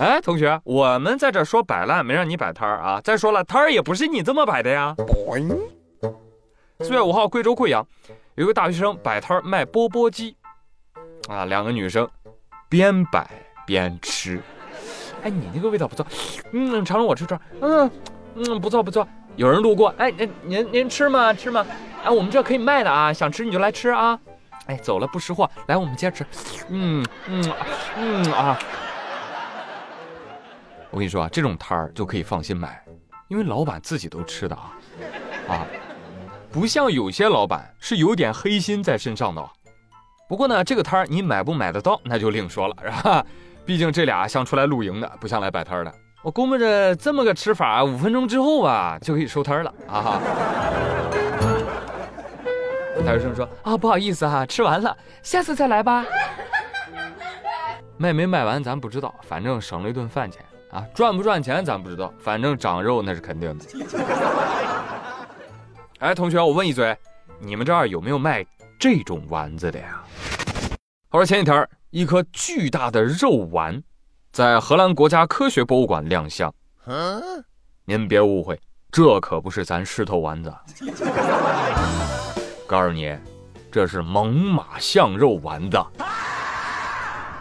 哎，同学，我们在这说摆烂，没让你摆摊儿啊。再说了，摊儿也不是你这么摆的呀。四月五号，贵州贵阳有个大学生摆摊儿卖钵钵鸡，啊，两个女生边摆边吃。哎，你那个味道不错，嗯，尝尝我吃串，嗯嗯，不错不错。有人路过，哎，您您您吃吗？吃吗？哎，我们这可以卖的啊，想吃你就来吃啊。哎，走了不识货，来我们接着吃。嗯嗯嗯啊。我跟你说啊，这种摊儿就可以放心买，因为老板自己都吃的啊，啊，不像有些老板是有点黑心在身上的。不过呢，这个摊儿你买不买得到那就另说了，是吧？毕竟这俩像出来露营的，不像来摆摊的。我估摸着这么个吃法，五分钟之后吧就可以收摊了啊。大学生说啊，不好意思哈，吃完了，下次再来吧。卖没卖完咱不知道，反正省了一顿饭钱。啊，赚不赚钱咱不知道，反正长肉那是肯定的。哎，同学，我问一嘴，你们这儿有没有卖这种丸子的呀？话说前几天，一颗巨大的肉丸在荷兰国家科学博物馆亮相。您别误会，这可不是咱狮头丸子。告诉你，这是猛犸象肉丸子。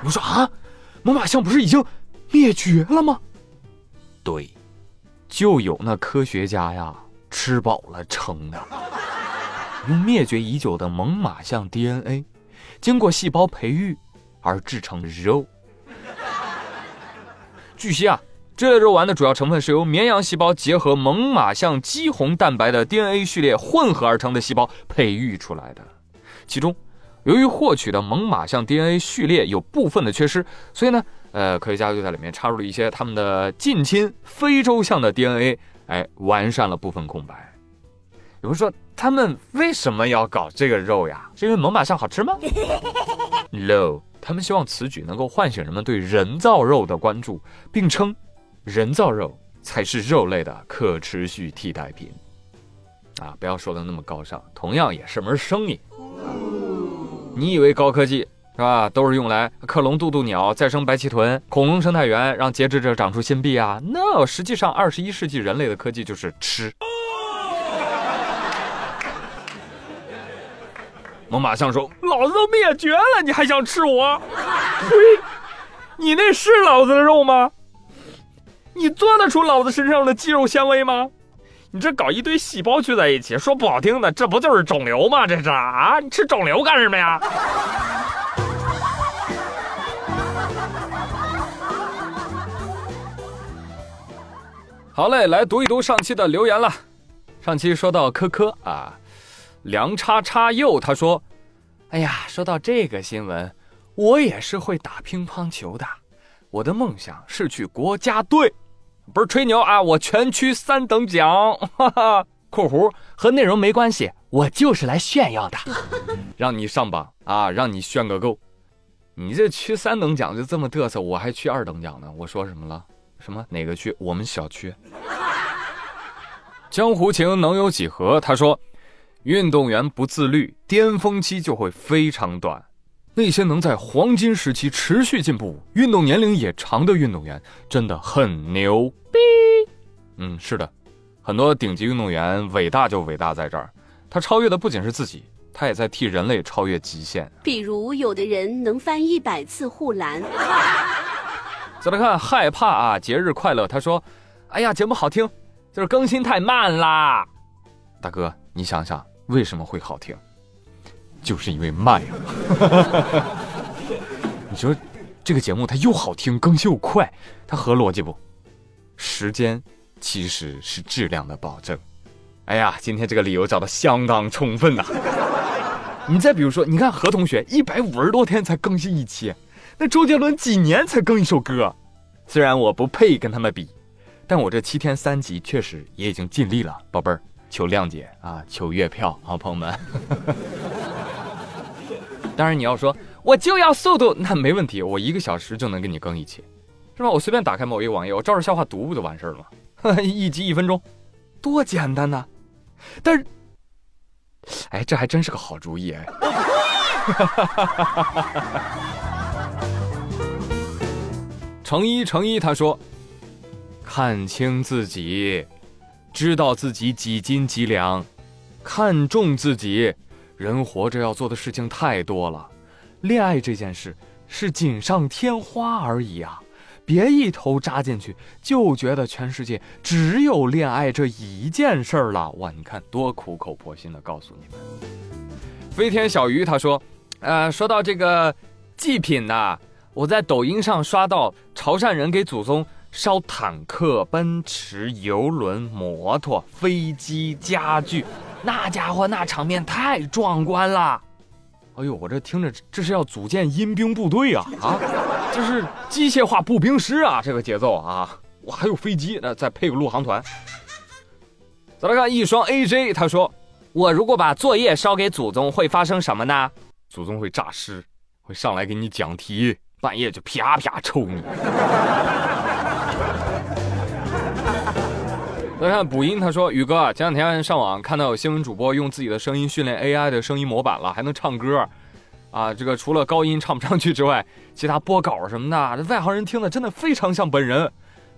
我说啊，猛犸象不是已经？灭绝了吗？对，就有那科学家呀，吃饱了撑的，用灭绝已久的猛犸象 DNA，经过细胞培育而制成肉。据悉啊，这类肉丸的主要成分是由绵羊细胞结合猛犸象肌红蛋白的 DNA 序列混合而成的细胞培育出来的，其中由于获取的猛犸象 DNA 序列有部分的缺失，所以呢。呃，科学家就在里面插入了一些他们的近亲非洲象的 DNA，哎，完善了部分空白。有人说，他们为什么要搞这个肉呀？是因为猛犸象好吃吗？No，他们希望此举能够唤醒人们对人造肉的关注，并称人造肉才是肉类的可持续替代品。啊，不要说的那么高尚，同样也是门生意。你以为高科技？是吧？都是用来克隆渡渡鸟、再生白鳍豚、恐龙生态园，让节肢者长出新臂啊？No，实际上二十一世纪人类的科技就是吃。猛犸象说：“老子都灭绝了，你还想吃我？呸！你那是老子的肉吗？你做得出老子身上的肌肉纤维吗？你这搞一堆细胞聚在一起，说不好听的，这不就是肿瘤吗？这是啊？你吃肿瘤干什么呀？”好嘞，来读一读上期的留言了。上期说到科科啊，梁叉叉又他说：“哎呀，说到这个新闻，我也是会打乒乓球的。我的梦想是去国家队，不是吹牛啊，我全区三等奖。哈哈，括弧和内容没关系，我就是来炫耀的，让你上榜啊，让你炫个够。你这区三等奖就这么嘚瑟，我还区二等奖呢。我说什么了？”什么？哪个区？我们小区。江湖情能有几何？他说，运动员不自律，巅峰期就会非常短。那些能在黄金时期持续进步、运动年龄也长的运动员，真的很牛逼。嗯，是的，很多顶级运动员伟大就伟大在这儿，他超越的不仅是自己，他也在替人类超越极限。比如，有的人能翻一百次护栏。再来看害怕啊，节日快乐。他说：“哎呀，节目好听，就是更新太慢啦。”大哥，你想想为什么会好听？就是因为慢呀。你说这个节目它又好听，更新又快，它合逻辑不？时间其实是质量的保证。哎呀，今天这个理由找的相当充分呐。你再比如说，你看何同学一百五十多天才更新一期。那周杰伦几年才更一首歌？虽然我不配跟他们比，但我这七天三集确实也已经尽力了，宝贝儿，求谅解啊，求月票啊，朋友们。当然你要说我就要速度，那没问题，我一个小时就能给你更一期，是吧？我随便打开某一个网页，我照着笑话读不就完事儿了吗？一集一分钟，多简单呐！但是，哎，这还真是个好主意哎。程一程一他说：“看清自己，知道自己几斤几两，看重自己。人活着要做的事情太多了，恋爱这件事是锦上添花而已啊！别一头扎进去，就觉得全世界只有恋爱这一件事儿了。哇，你看多苦口婆心的告诉你们。”飞天小鱼他说：“呃，说到这个祭品呢。”我在抖音上刷到潮汕人给祖宗烧坦克、奔驰、游轮、摩托、飞机、家具，那家伙那场面太壮观了！哎呦，我这听着这是要组建阴兵部队啊啊！这是机械化步兵师啊，这个节奏啊！我，还有飞机，那再配个陆航团。再来看一双 AJ，他说：“我如果把作业烧给祖宗，会发生什么呢？祖宗会诈尸，会上来给你讲题。”半夜就啪啪抽你。再看补音，他说：“宇哥，前两天上网看到有新闻主播用自己的声音训练 AI 的声音模板了，还能唱歌，啊，这个除了高音唱不上去之外，其他播稿什么的，这外行人听的真的非常像本人，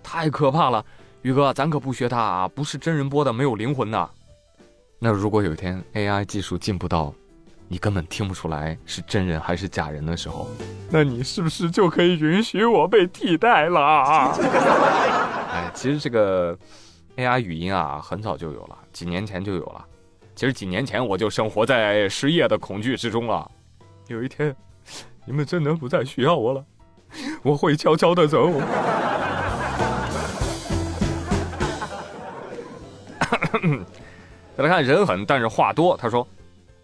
太可怕了。宇哥，咱可不学他啊，不是真人播的，没有灵魂的。那如果有一天 AI 技术进步到……”你根本听不出来是真人还是假人的时候，那你是不是就可以允许我被替代了？哎，其实这个 AI 语音啊，很早就有了，几年前就有了。其实几年前我就生活在失业的恐惧之中了。有一天，你们真的不再需要我了，我会悄悄的走。再来看人狠，但是话多。他说。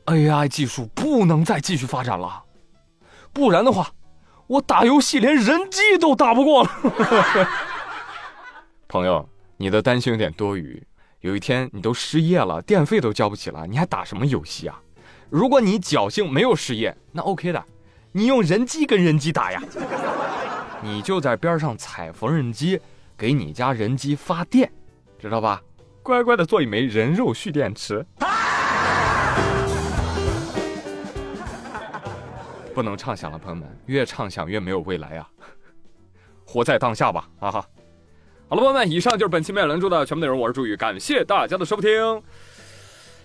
AI 技术不能再继续发展了，不然的话，我打游戏连人机都打不过了。朋友，你的担心有点多余。有一天你都失业了，电费都交不起了，你还打什么游戏啊？如果你侥幸没有失业，那 OK 的，你用人机跟人机打呀。你就在边上踩缝纫机，给你家人机发电，知道吧？乖乖的做一枚人肉蓄电池。不能畅想了，朋友们，越畅想越没有未来啊！活在当下吧，啊哈。好了，朋友们，以上就是本期妙论珠的全部内容。我是朱宇，感谢大家的收听。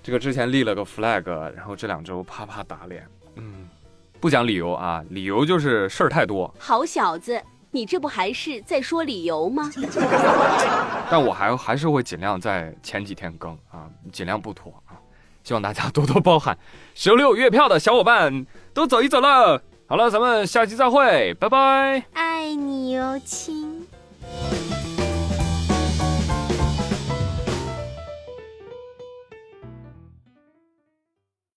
这个之前立了个 flag，然后这两周啪啪打脸。嗯，不讲理由啊，理由就是事儿太多。好小子，你这不还是在说理由吗？但我还还是会尽量在前几天更啊，尽量不拖啊。希望大家多多包涵。十六月票的小伙伴。都走一走了，好了，咱们下期再会，拜拜。爱你哟，亲。